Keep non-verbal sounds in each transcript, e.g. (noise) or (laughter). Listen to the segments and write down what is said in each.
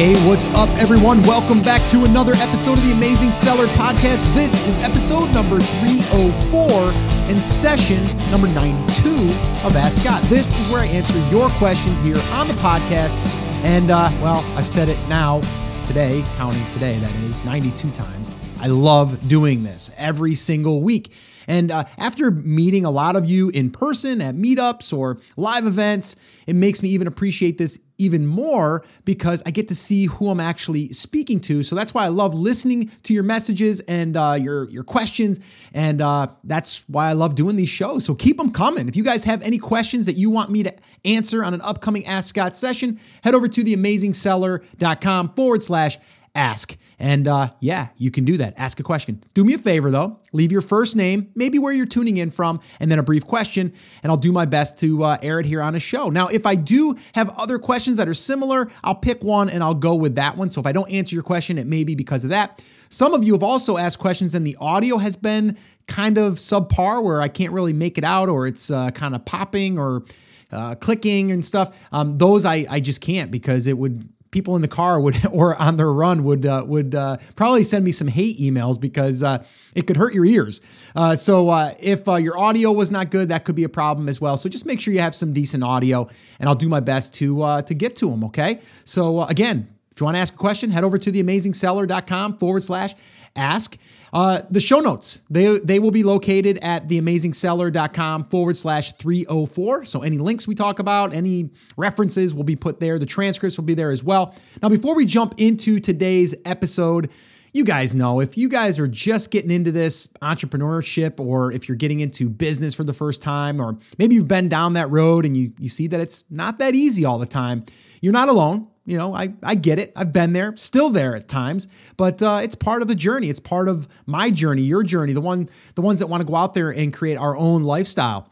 Hey, what's up, everyone? Welcome back to another episode of the Amazing Seller Podcast. This is episode number 304 and session number 92 of Ask Scott. This is where I answer your questions here on the podcast. And, uh, well, I've said it now, today, counting today, that is, 92 times. I love doing this every single week. And uh, after meeting a lot of you in person at meetups or live events, it makes me even appreciate this even more because I get to see who I'm actually speaking to. So that's why I love listening to your messages and uh, your your questions, and uh, that's why I love doing these shows. So keep them coming. If you guys have any questions that you want me to answer on an upcoming Ask Scott session, head over to theamazingseller.com forward slash ask. And uh, yeah, you can do that. Ask a question. Do me a favor though, leave your first name, maybe where you're tuning in from, and then a brief question, and I'll do my best to uh, air it here on a show. Now, if I do have other questions that are similar, I'll pick one and I'll go with that one. So if I don't answer your question, it may be because of that. Some of you have also asked questions, and the audio has been kind of subpar where I can't really make it out, or it's uh, kind of popping or uh, clicking and stuff. Um, those I, I just can't because it would people in the car would (laughs) or on their run would uh, would uh, probably send me some hate emails because uh, it could hurt your ears. Uh, so uh, if uh, your audio was not good, that could be a problem as well. So just make sure you have some decent audio, and I'll do my best to to get to them. Okay. So again, if you want to ask a question, head over to theamazingseller.com forward slash ask. Uh, the show notes, they, they will be located at theamazingseller.com forward slash 304. So any links we talk about, any references will be put there. The transcripts will be there as well. Now, before we jump into today's episode, you guys know if you guys are just getting into this entrepreneurship or if you're getting into business for the first time or maybe you've been down that road and you, you see that it's not that easy all the time you're not alone you know, I, I get it. I've been there, still there at times, but uh, it's part of the journey. It's part of my journey, your journey, the one, the ones that want to go out there and create our own lifestyle.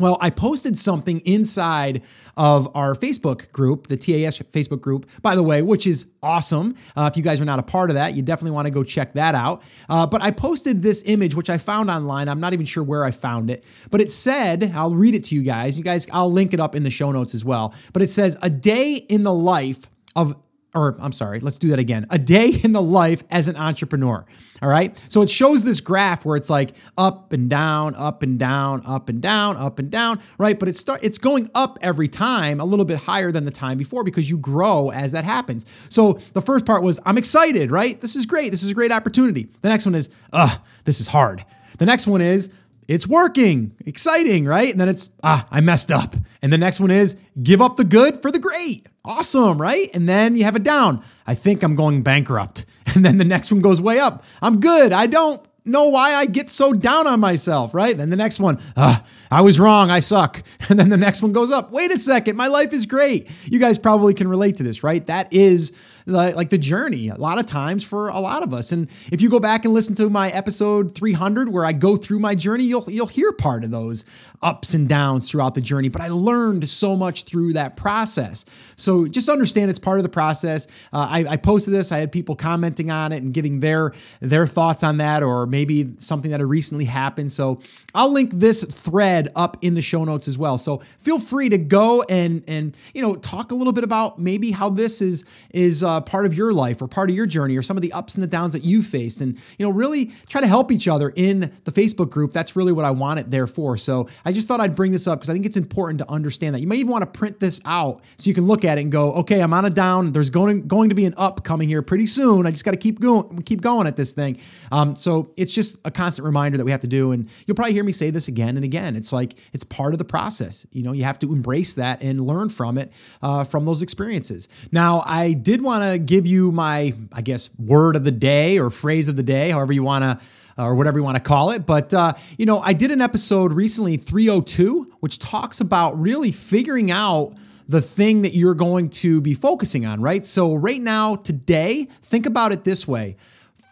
Well, I posted something inside of our Facebook group, the TAS Facebook group, by the way, which is awesome. Uh, if you guys are not a part of that, you definitely want to go check that out. Uh, but I posted this image, which I found online. I'm not even sure where I found it, but it said, I'll read it to you guys. You guys, I'll link it up in the show notes as well. But it says, a day in the life of or I'm sorry, let's do that again. A day (laughs) in the life as an entrepreneur. All right. So it shows this graph where it's like up and down, up and down, up and down, up and down, right? But it's start it's going up every time, a little bit higher than the time before because you grow as that happens. So the first part was I'm excited, right? This is great. This is a great opportunity. The next one is, ugh, this is hard. The next one is it's working, exciting, right? And then it's, ah, I messed up. And the next one is give up the good for the great. Awesome, right? And then you have it down. I think I'm going bankrupt. (laughs) And then the next one goes way up. I'm good. I don't know why I get so down on myself, right? Then the next one, uh, I was wrong, I suck. (laughs) And then the next one goes up. Wait a second, my life is great. You guys probably can relate to this, right? That is like the journey a lot of times for a lot of us. And if you go back and listen to my episode 300 where I go through my journey, you'll you'll hear part of those ups and downs throughout the journey. But I learned so much through that process. So just understand it's part of the process. Uh, I, I posted this. I had people commenting on it and giving their their thoughts on that, or maybe something that had recently happened. So I'll link this thread up in the show notes as well. So feel free to go and and you know talk a little bit about maybe how this is is uh, part of your life or part of your journey or some of the ups and the downs that you faced, and you know really try to help each other in the Facebook group. That's really what I want it there for. So I just thought I'd bring this up because I think it's important to understand that you may even want to print this out so you can look at it and go, okay, I'm on a down. There's going going to be an up coming here pretty soon. I just got to keep going keep going at this thing. Um, so it's just a constant reminder that we have to do, and you'll probably hear me say this again and again. It's like it's part of the process. You know, you have to embrace that and learn from it, uh, from those experiences. Now, I did want to give you my, I guess, word of the day or phrase of the day, however you want to or whatever you want to call it. But, uh, you know, I did an episode recently, 302, which talks about really figuring out the thing that you're going to be focusing on, right? So, right now, today, think about it this way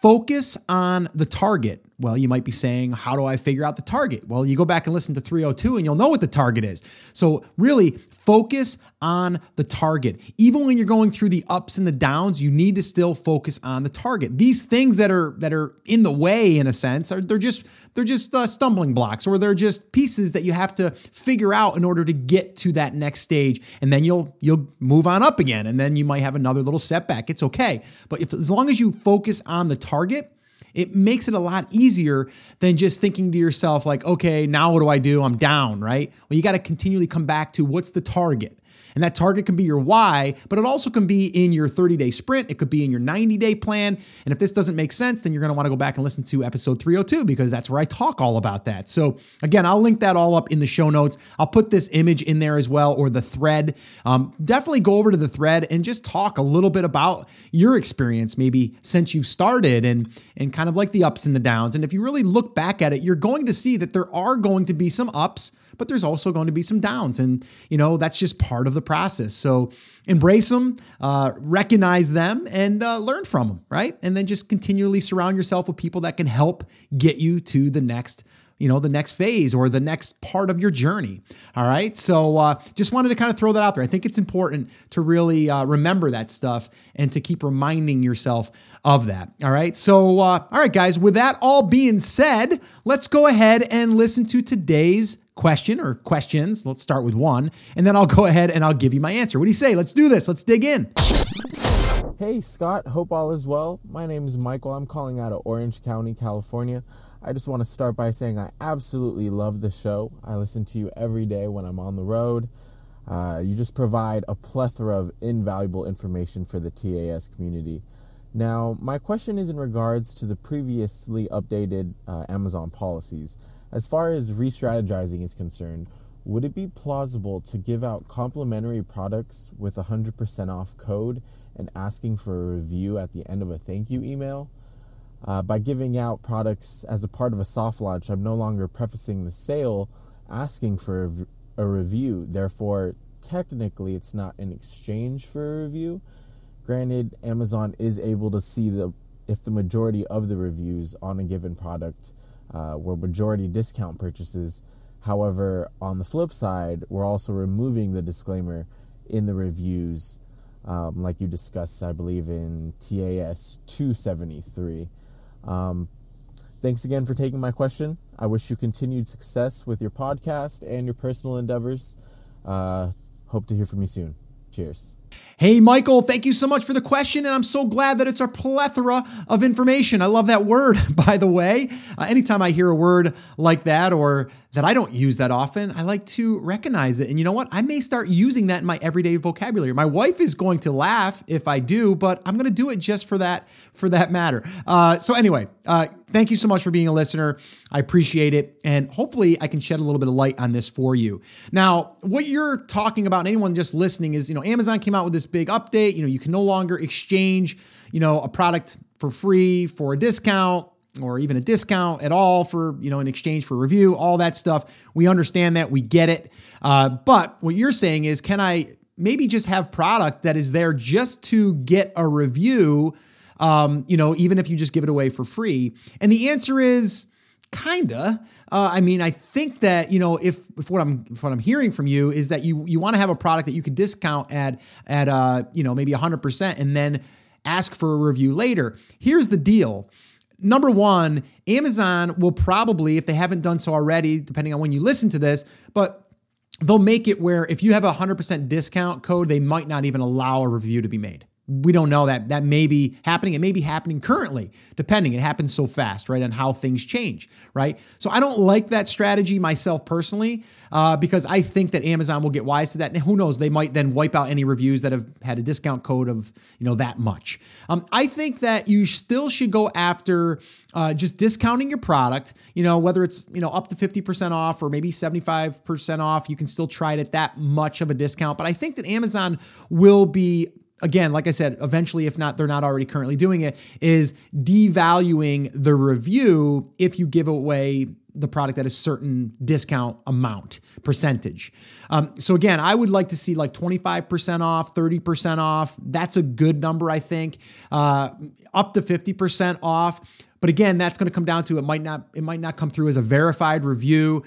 focus on the target Well, you might be saying, How do I figure out the target? Well, you go back and listen to 302 and you'll know what the target is. So, really, focus on the target. Even when you're going through the ups and the downs, you need to still focus on the target. These things that are that are in the way in a sense are they're just they're just uh, stumbling blocks or they're just pieces that you have to figure out in order to get to that next stage and then you'll you'll move on up again and then you might have another little setback. It's okay. But if as long as you focus on the target, it makes it a lot easier than just thinking to yourself, like, okay, now what do I do? I'm down, right? Well, you got to continually come back to what's the target? And that target can be your why, but it also can be in your 30 day sprint. It could be in your 90 day plan. And if this doesn't make sense, then you're going to want to go back and listen to episode 302 because that's where I talk all about that. So, again, I'll link that all up in the show notes. I'll put this image in there as well or the thread. Um, definitely go over to the thread and just talk a little bit about your experience, maybe since you've started and, and kind of like the ups and the downs. And if you really look back at it, you're going to see that there are going to be some ups but there's also going to be some downs. And, you know, that's just part of the process. So embrace them, uh, recognize them, and uh, learn from them, right? And then just continually surround yourself with people that can help get you to the next you know the next phase or the next part of your journey all right so uh, just wanted to kind of throw that out there i think it's important to really uh, remember that stuff and to keep reminding yourself of that all right so uh, all right guys with that all being said let's go ahead and listen to today's question or questions. Let's start with one, and then I'll go ahead and I'll give you my answer. What do you say? Let's do this. Let's dig in. Hey, Scott. Hope all is well. My name is Michael. I'm calling out of Orange County, California. I just want to start by saying I absolutely love the show. I listen to you every day when I'm on the road. Uh, you just provide a plethora of invaluable information for the TAS community. Now, my question is in regards to the previously updated uh, Amazon policies. As far as re strategizing is concerned, would it be plausible to give out complimentary products with 100% off code and asking for a review at the end of a thank you email? Uh, by giving out products as a part of a soft launch, I'm no longer prefacing the sale asking for a, a review. Therefore, technically, it's not an exchange for a review. Granted, Amazon is able to see the if the majority of the reviews on a given product uh, were majority discount purchases. However, on the flip side, we're also removing the disclaimer in the reviews, um, like you discussed, I believe, in TAS 273. Um, thanks again for taking my question. I wish you continued success with your podcast and your personal endeavors. Uh, hope to hear from you soon. Cheers. Hey, Michael, thank you so much for the question. And I'm so glad that it's a plethora of information. I love that word, (laughs) by the way. Uh, anytime I hear a word like that or that I don't use that often, I like to recognize it. And you know what? I may start using that in my everyday vocabulary. My wife is going to laugh if I do, but I'm going to do it just for that for that matter. Uh, so anyway, uh, thank you so much for being a listener. I appreciate it, and hopefully I can shed a little bit of light on this for you. Now, what you're talking about, anyone just listening, is you know Amazon came out with this big update. You know, you can no longer exchange you know a product for free for a discount or even a discount at all for you know in exchange for review all that stuff we understand that we get it uh, but what you're saying is can i maybe just have product that is there just to get a review um, you know even if you just give it away for free. And the answer is kinda. Uh, i mean i think that you know if, if what i'm if what i'm hearing from you is that you you want to have a product that you could discount at at uh you know maybe 100% and then ask for a review later. Here's the deal. Number one, Amazon will probably, if they haven't done so already, depending on when you listen to this, but they'll make it where if you have a 100% discount code, they might not even allow a review to be made we don't know that that may be happening. It may be happening currently depending. It happens so fast right on how things change right? So i don't like that strategy myself personally uh, because i think that amazon will get wise to that. And who knows? They might then wipe out any reviews that have had a discount code of you know that much. Um, i think that you still should go after uh, just discounting your product. You know whether it's you know up to 50% off or maybe 75% off you can still try it at that much of a discount. But i think that amazon will be again, like I said, eventually, if not, they're not already currently doing it, is devaluing the review if you give away the product at a certain discount amount percentage. Um, so again, I would like to see like 25% off, 30% off. That's a good number, I think. Uh, up to 50% off But again, that's going to come down to it might not it might not come through as a verified review.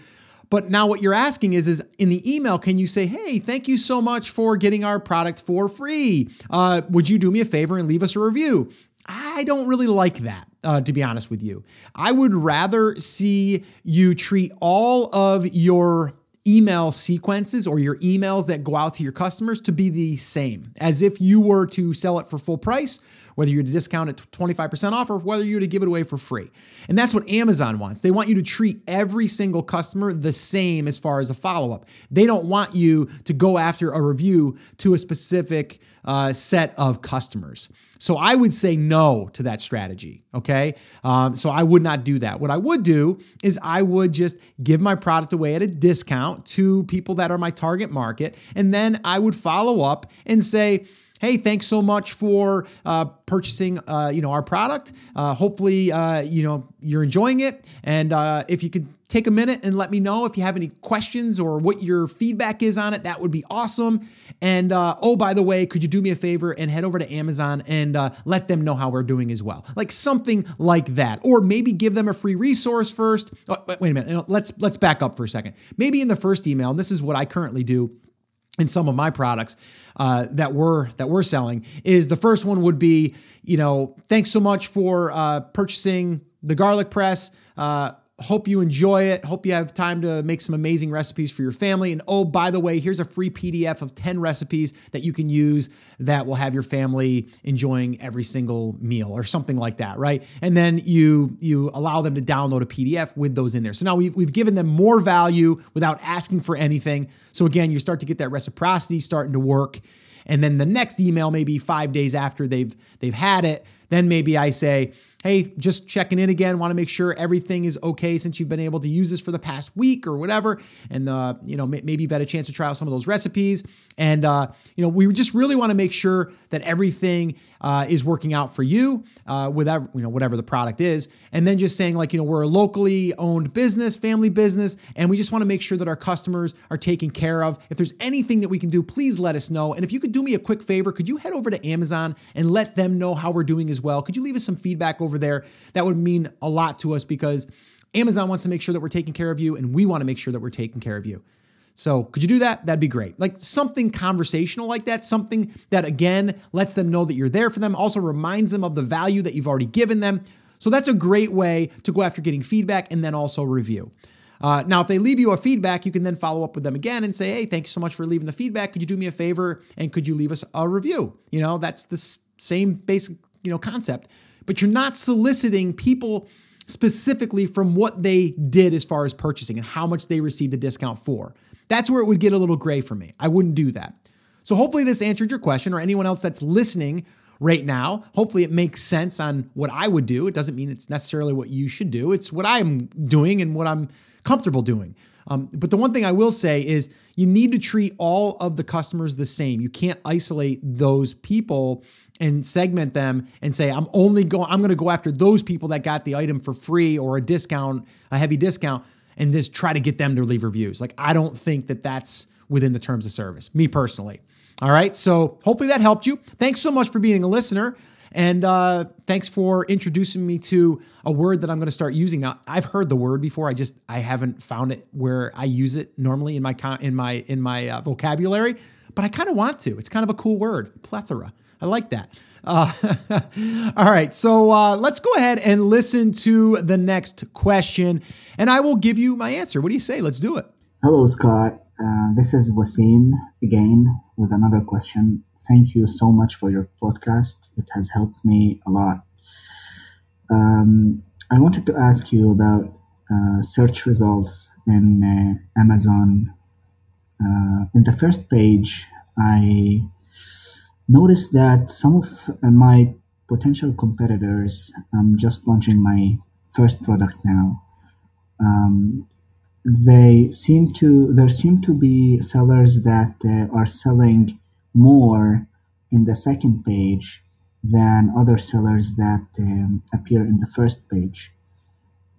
But now what you're asking is, is in the email, can you say, hey, thank you so much for getting our product for free? Uh, would you do me a favor and leave us a review? I don't really like that, uh, to be honest with you. I would rather see you treat all of your email sequences or your emails that go out to your customers to be the same as if you were to sell it for full price whether you're to discount it 25% off or whether you're to give it away for free. And that's what Amazon wants. They want you to treat every single customer the same as far as a follow up. They don't want you to go after a review to a specific uh, set of customers. So I would say no to that strategy. Okay. Um, so I would not do that. What I would do is I would just give my product away at a discount to people that are my target market. And then I would follow up and say, hey, thanks so much for uh, purchasing, uh, you know, our product. Uh, hopefully, uh, you know, you're enjoying it. And uh, if you could take a minute and let me know if you have any questions or what your feedback is on it, that would be awesome. And uh, oh, by the way, could you do me a favor and head over to Amazon and let them know how we're doing as well, like something like that, or maybe give them a free resource first. Oh, wait a minute, let's let's back up for a second. Maybe in the first email, and this is what I currently do in some of my products uh, that we're that we're selling is the first one would be you know thanks so much for uh, purchasing the garlic press uh, Hope you enjoy it. Hope you have time to make some amazing recipes for your family. And oh, by the way, here's a free PDF of 10 recipes that you can use that will have your family enjoying every single meal or something like that, right? And then you you allow them to download a PDF with those in there. So now we've, we've given them more value without asking for anything. So again, you start to get that reciprocity starting to work. And then the next email, maybe five days after they've they've had it, then maybe I say, hey, just checking in again. Want to make sure everything is okay since you've been able to use this for the past week or whatever. And, uh, you know, maybe you've had a chance to try out some of those recipes. And, uh, you know, we just really want to make sure that everything uh, is working out for you, uh, whatever, you know, whatever the product is. And then just saying, like, you know, we're a locally owned business, family business, and we just want to make sure that our customers are taken care of. If there's anything that we can do, please let us know. And if you could do me a quick favor, could you head over to Amazon and let them know how we're doing as well? Could you leave us some feedback over there? That would mean a lot to us because Amazon wants to make sure that we're taking care of you, and we want to make sure that we're taking care of you. So, could you do that? That'd be great. Like something conversational like that, something that again lets them know that you're there for them, also reminds them of the value that you've already given them. So, that's a great way to go after getting feedback and then also review. Uh, now, if they leave you a feedback, you can then follow up with them again and say, "Hey, thank you so much for leaving the feedback. Could you do me a favor and could you leave us a review?" You know, that's the same basic you know concept, but you're not soliciting people specifically from what they did as far as purchasing and how much they received a discount for. That's where it would get a little gray for me. I wouldn't do that. So hopefully this answered your question or anyone else that's listening right now. Hopefully it makes sense on what I would do. It doesn't mean it's necessarily what you should do. It's what I'm doing and what I'm comfortable doing. Um, but the one thing I will say is you need to treat all of the customers the same. You can't isolate those people and segment them and say I'm only going I'm going to go after those people that got the item for free or a discount, a heavy discount and just try to get them to leave reviews. Like, I don't think that that's within the terms of service, me personally. All right. So hopefully that helped you. Thanks so much for being a listener. And uh, thanks for introducing me to a word that I'm going to start using now. I've heard the word before. I just I haven't found it where I use it normally in my in my in my uh, vocabulary, but I kind of want to. It's kind of a cool word, plethora. I like that. Uh, (laughs) all right, so uh, let's go ahead and listen to the next question, and I will give you my answer. What do you say? Let's do it. Hello, Scott. Uh, this is Wasim again with another question. Thank you so much for your podcast. It has helped me a lot. Um, I wanted to ask you about uh, search results in uh, Amazon. Uh, in the first page, I noticed that some of my potential competitors, I'm just launching my first product now. Um, they seem to there seem to be sellers that uh, are selling more in the second page than other sellers that um, appear in the first page.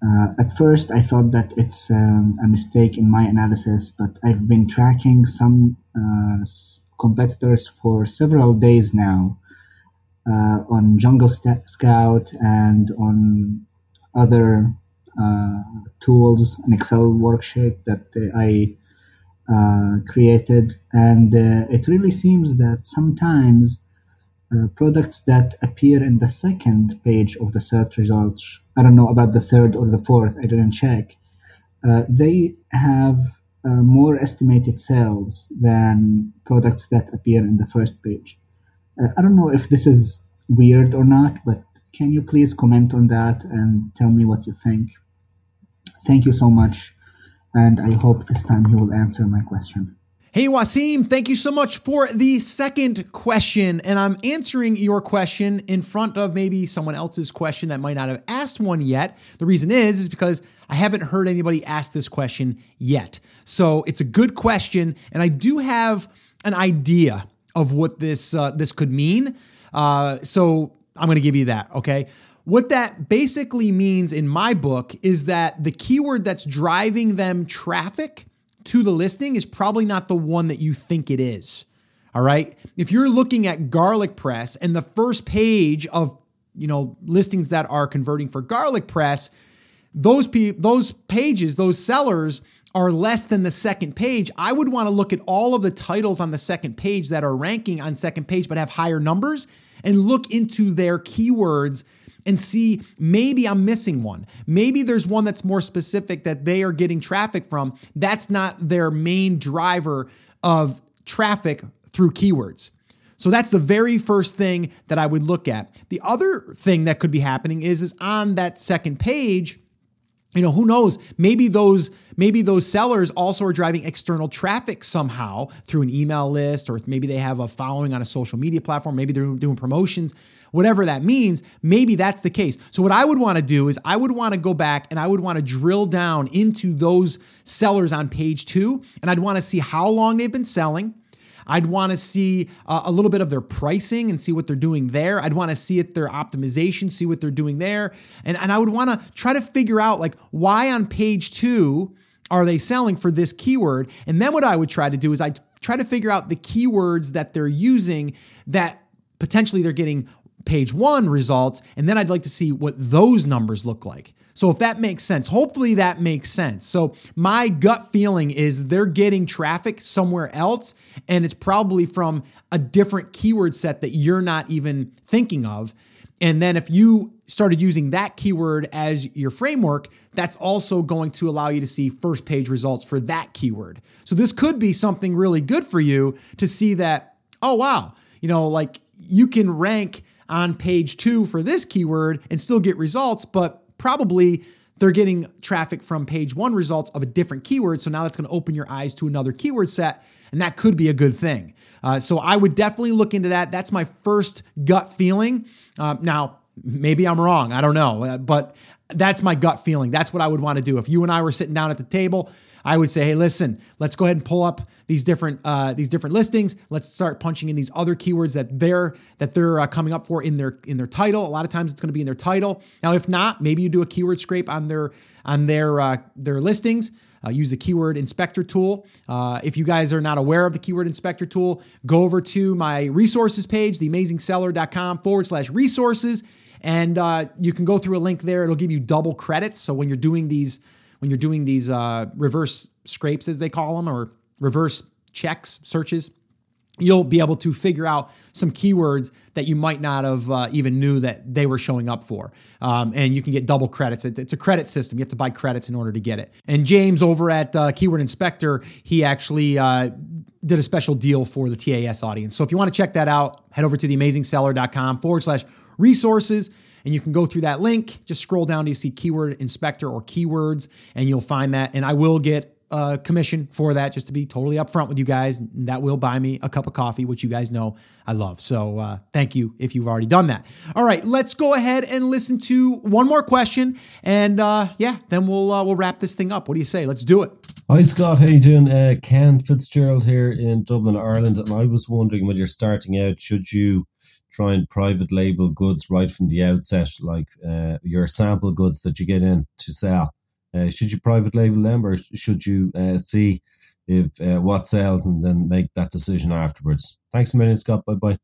Uh, at first, I thought that it's um, a mistake in my analysis, but I've been tracking some uh, competitors for several days now uh, on Jungle Scout and on other tools, an Excel worksheet that I uh, created, and uh, it really seems that sometimes uh, products that appear in the second page of the search results, I don't know about the third or the fourth, I didn't check, uh, they have uh, more estimated sales than products that appear in the first page. I don't know if this is weird or not, but can you please comment on that and tell me what you think? Thank you so much. And I hope this time he will answer my question. Hey, Wasim, thank you so much for the second question. And I'm answering your question in front of maybe someone else's question that might not have asked one yet. The reason is, is because I haven't heard anybody ask this question yet. So it's a good question. And I do have an idea of what this, uh, this could mean. Uh, so I'm going to give you that. Okay. What that basically means in my book is that the keyword that's driving them traffic to the listing is probably not the one that you think it is. All right. If you're looking at garlic press and the first page of, you know, listings that are converting for garlic press, those pe- those pages, those sellers are less than the second page. I would want to look at all of the titles on the second page that are ranking on second page but have higher numbers and look into their keywords and see maybe I'm missing one. Maybe there's one that's more specific that they are getting traffic from. That's not their main driver of traffic through keywords. So that's the very first thing that I would look at. The other thing that could be happening is is on that second page, you know who knows? Maybe those maybe those sellers also are driving external traffic somehow through an email list or maybe they have a following on a social media platform maybe they're doing promotions whatever that means maybe that's the case. So what i would want to do is i would want to go back and i would want to drill down into those sellers on page two and i'd want to see how long they've been selling I'd want to see uh, a little bit of their pricing and see what they're doing there. I'd want to see it their optimization, see what they're doing there. And, and I would want to try to figure out like why on page two are they selling for this keyword? And then what I would try to do is I'd try to figure out the keywords that they're using that potentially they're getting page one results. And then I'd like to see what those numbers look like. So if that makes sense, hopefully that makes sense. So my gut feeling is they're getting traffic somewhere else and it's probably from a different keyword set that you're not even thinking of. And then if you started using that keyword as your framework, that's also going to allow you to see first page results for that keyword. So this could be something really good for you to see that, oh, wow, you know, like you can rank on page two for this keyword and still get results, but probably they're getting traffic from page one results of a different keyword. So now that's going to open your eyes to another keyword set, and that could be a good thing. Uh, so I would definitely look into that. That's my first gut feeling. Uh, now, maybe I'm wrong. I don't know, uh, but that's my gut feeling. That's what I would want to do. If you and I were sitting down at the table, I would say, hey, listen, let's go ahead and pull up these different uh, these different listings. Let's start punching in these other keywords that they're that they're uh, coming up for in their in their title. A lot of times it's going to be in their title. Now, if not, maybe you do a keyword scrape on their on their uh, their listings. Uh, use the keyword inspector tool. Uh, if you guys are not aware of the keyword inspector tool, go over to my resources page, theamazingseller.com forward slash resources, and uh, you can go through a link there. It'll give you double credits. So when you're doing these when you're doing these uh, reverse scrapes, as they call them, or reverse checks, searches, you'll be able to figure out some keywords that you might not have uh, even knew that they were showing up for. Um, and you can get double credits. It, it's a credit system. You have to buy credits in order to get it. And James over at uh, Keyword Inspector, he actually uh, did a special deal for the TAS audience. So if you want to check that out, head over to theamazingseller.com forward slash resources and you can go through that link. Just scroll down to see keyword inspector or keywords, and you'll find that. And I will get a commission for that, just to be totally upfront with you guys. That will buy me a cup of coffee, which you guys know I love. So uh, thank you if you've already done that. All right, let's go ahead and listen to one more question, and uh, yeah, then we'll uh, we'll wrap this thing up. What do you say? Let's do it. Hi Scott, how you doing? Uh, Ken Fitzgerald here in Dublin, Ireland, and I was wondering when you're starting out, should you try and private label goods right from the outset, like uh, your sample goods that you get in to sell. Uh, should you private label them or should you uh, see if uh, what sells and then make that decision afterwards? Thanks a million, Scott. Bye bye.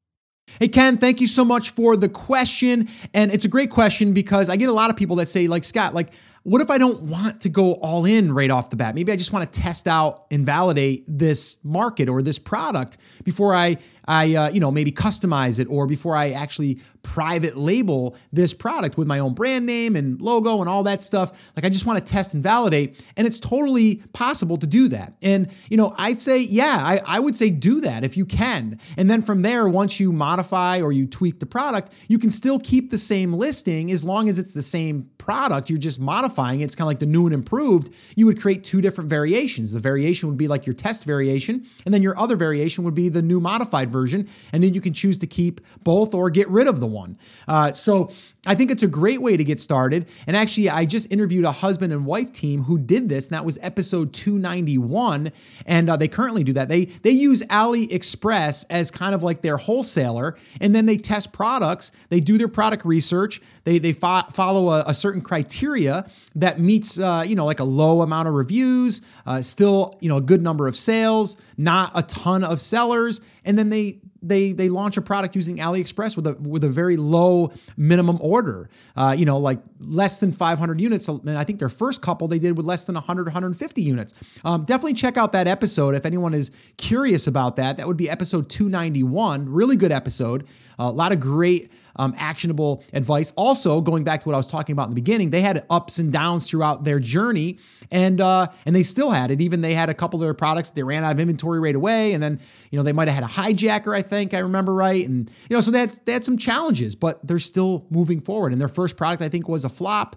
Hey, Ken, thank you so much for the question. And it's a great question because I get a lot of people that say, like, Scott, like, what if I don't want to go all in right off the bat? Maybe I just want to test out and validate this market or this product before I I, uh, you know, maybe customize it or before I actually private label this product with my own brand name and logo and all that stuff. Like I just want to test and validate. And it's totally possible to do that. And, you know, I'd say, yeah, I, I would say do that if you can. And then from there, once you modify or you tweak the product, you can still keep the same listing as long as it's the same product. You're just modifying it. It's kind of like the new and improved. You would create two different variations. The variation would be like your test variation, and then your other variation would be the new modified version version, and then you can choose to keep both or get rid of the one. Uh, so I think it's a great way to get started. And actually, I just interviewed a husband and wife team who did this, and that was episode 291. And uh, they currently do that. They they use AliExpress as kind of like their wholesaler, and then they test products. They do their product research. They they fo- follow a, a, certain criteria that meets uh, you know like a low amount of reviews, uh, still you know a good number of sales, not a ton of sellers, and then they they they launch a product using AliExpress with a with a very low minimum order. Uh, you know, like less than 500 units. And I think their first couple they did with less than 100 150 units. Um, definitely check out that episode if anyone is curious about that. That would be episode 291. Really good episode. Uh, a lot of great um, actionable advice. Also, going back to what I was talking about in the beginning, they had ups and downs throughout their journey, and uh, and they still had it. Even they had a couple of their products they ran out of inventory right away, and then you know they might have had a hijacker. I think I remember right, and you know so had, they had some challenges, but they're still moving forward. And their first product I think was a flop.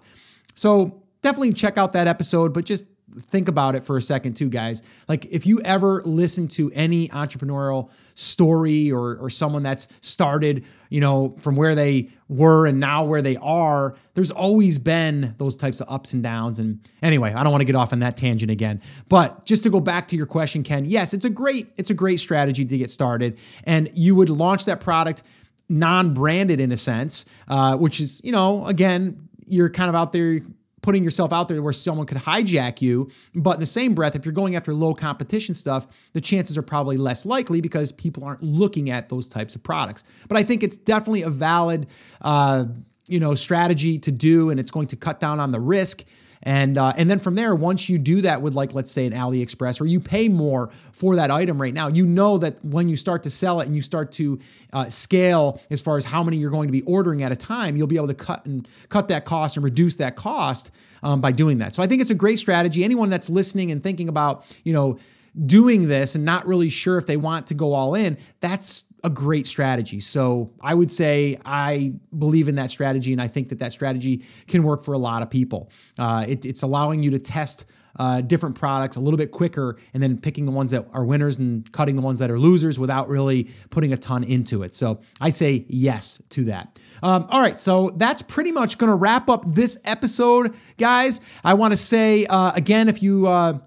So definitely check out that episode, but just think about it for a second too guys. Like if you ever listen to any entrepreneurial story or or someone that's started you know from where they were and now where they are there's always been those types of ups and downs. And anyway i don't want to get off on that tangent again. But just to go back to your question ken yes it's a great it's a great strategy to get started. And you would launch that product non-branded in a sense uh, which is you know again you're kind of out there putting yourself out there where someone could hijack you. But in the same breath, if you're going after low competition stuff, the chances are probably less likely because people aren't looking at those types of products. But I think it's definitely a valid, uh, you know, strategy to do, and it's going to cut down on the risk. And uh, and then from there, once you do that with like let's say an AliExpress, or you pay more for that item right now, you know that when you start to sell it and you start to uh, scale as far as how many you're going to be ordering at a time, you'll be able to cut and cut that cost and reduce that cost um, by doing that. So I think it's a great strategy. Anyone that's listening and thinking about you know doing this and not really sure if they want to go all in, that's a great strategy. So I would say I believe in that strategy, and I think that that strategy can work for a lot of people. Uh, it, it's allowing you to test uh, different products a little bit quicker and then picking the ones that are winners and cutting the ones that are losers without really putting a ton into it. So I say yes to that. Um, all right, so that's pretty much going to wrap up this episode, guys. I want to say uh, again, if you uh,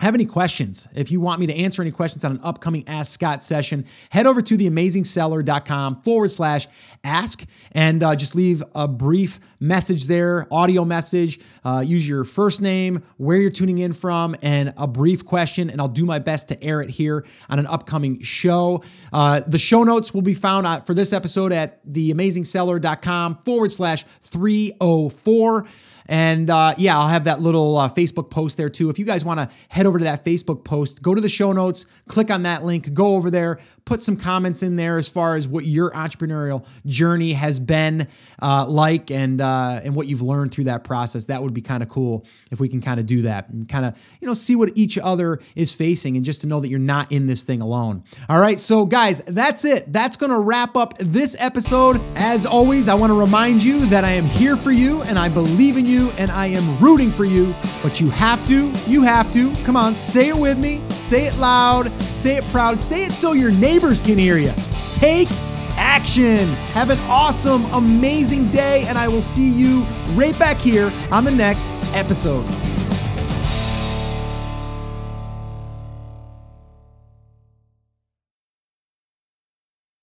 have any questions, if you want me to answer any questions on an upcoming Ask Scott session, head over to theamazingseller.com forward slash ask and uh, just leave a brief message there, audio message. Uh, use your first name, where you're tuning in from, and a brief question, and I'll do my best to air it here on an upcoming show. Uh, the show notes will be found for this episode at theamazingseller.com forward slash 304. And uh, yeah, I'll have that little uh, Facebook post there too. If you guys want to head over to that Facebook post, go to the show notes, click on that link, go over there, put some comments in there as far as what your entrepreneurial journey has been uh, like and uh, and what you've learned through that process. That would be kind of cool if we can kind of do that and kind of you know see what each other is facing and just to know that you're not in this thing alone. All right, so guys, that's it. That's to wrap up this episode. As always, I want to remind you that I am here for you and I believe in you you and I am rooting for you, but you have to, you have to. Come on, say it with me. Say it loud, say it proud, say it so your neighbors can hear you. Take action. Have an awesome, amazing day, and I will see you right back here on the next episode.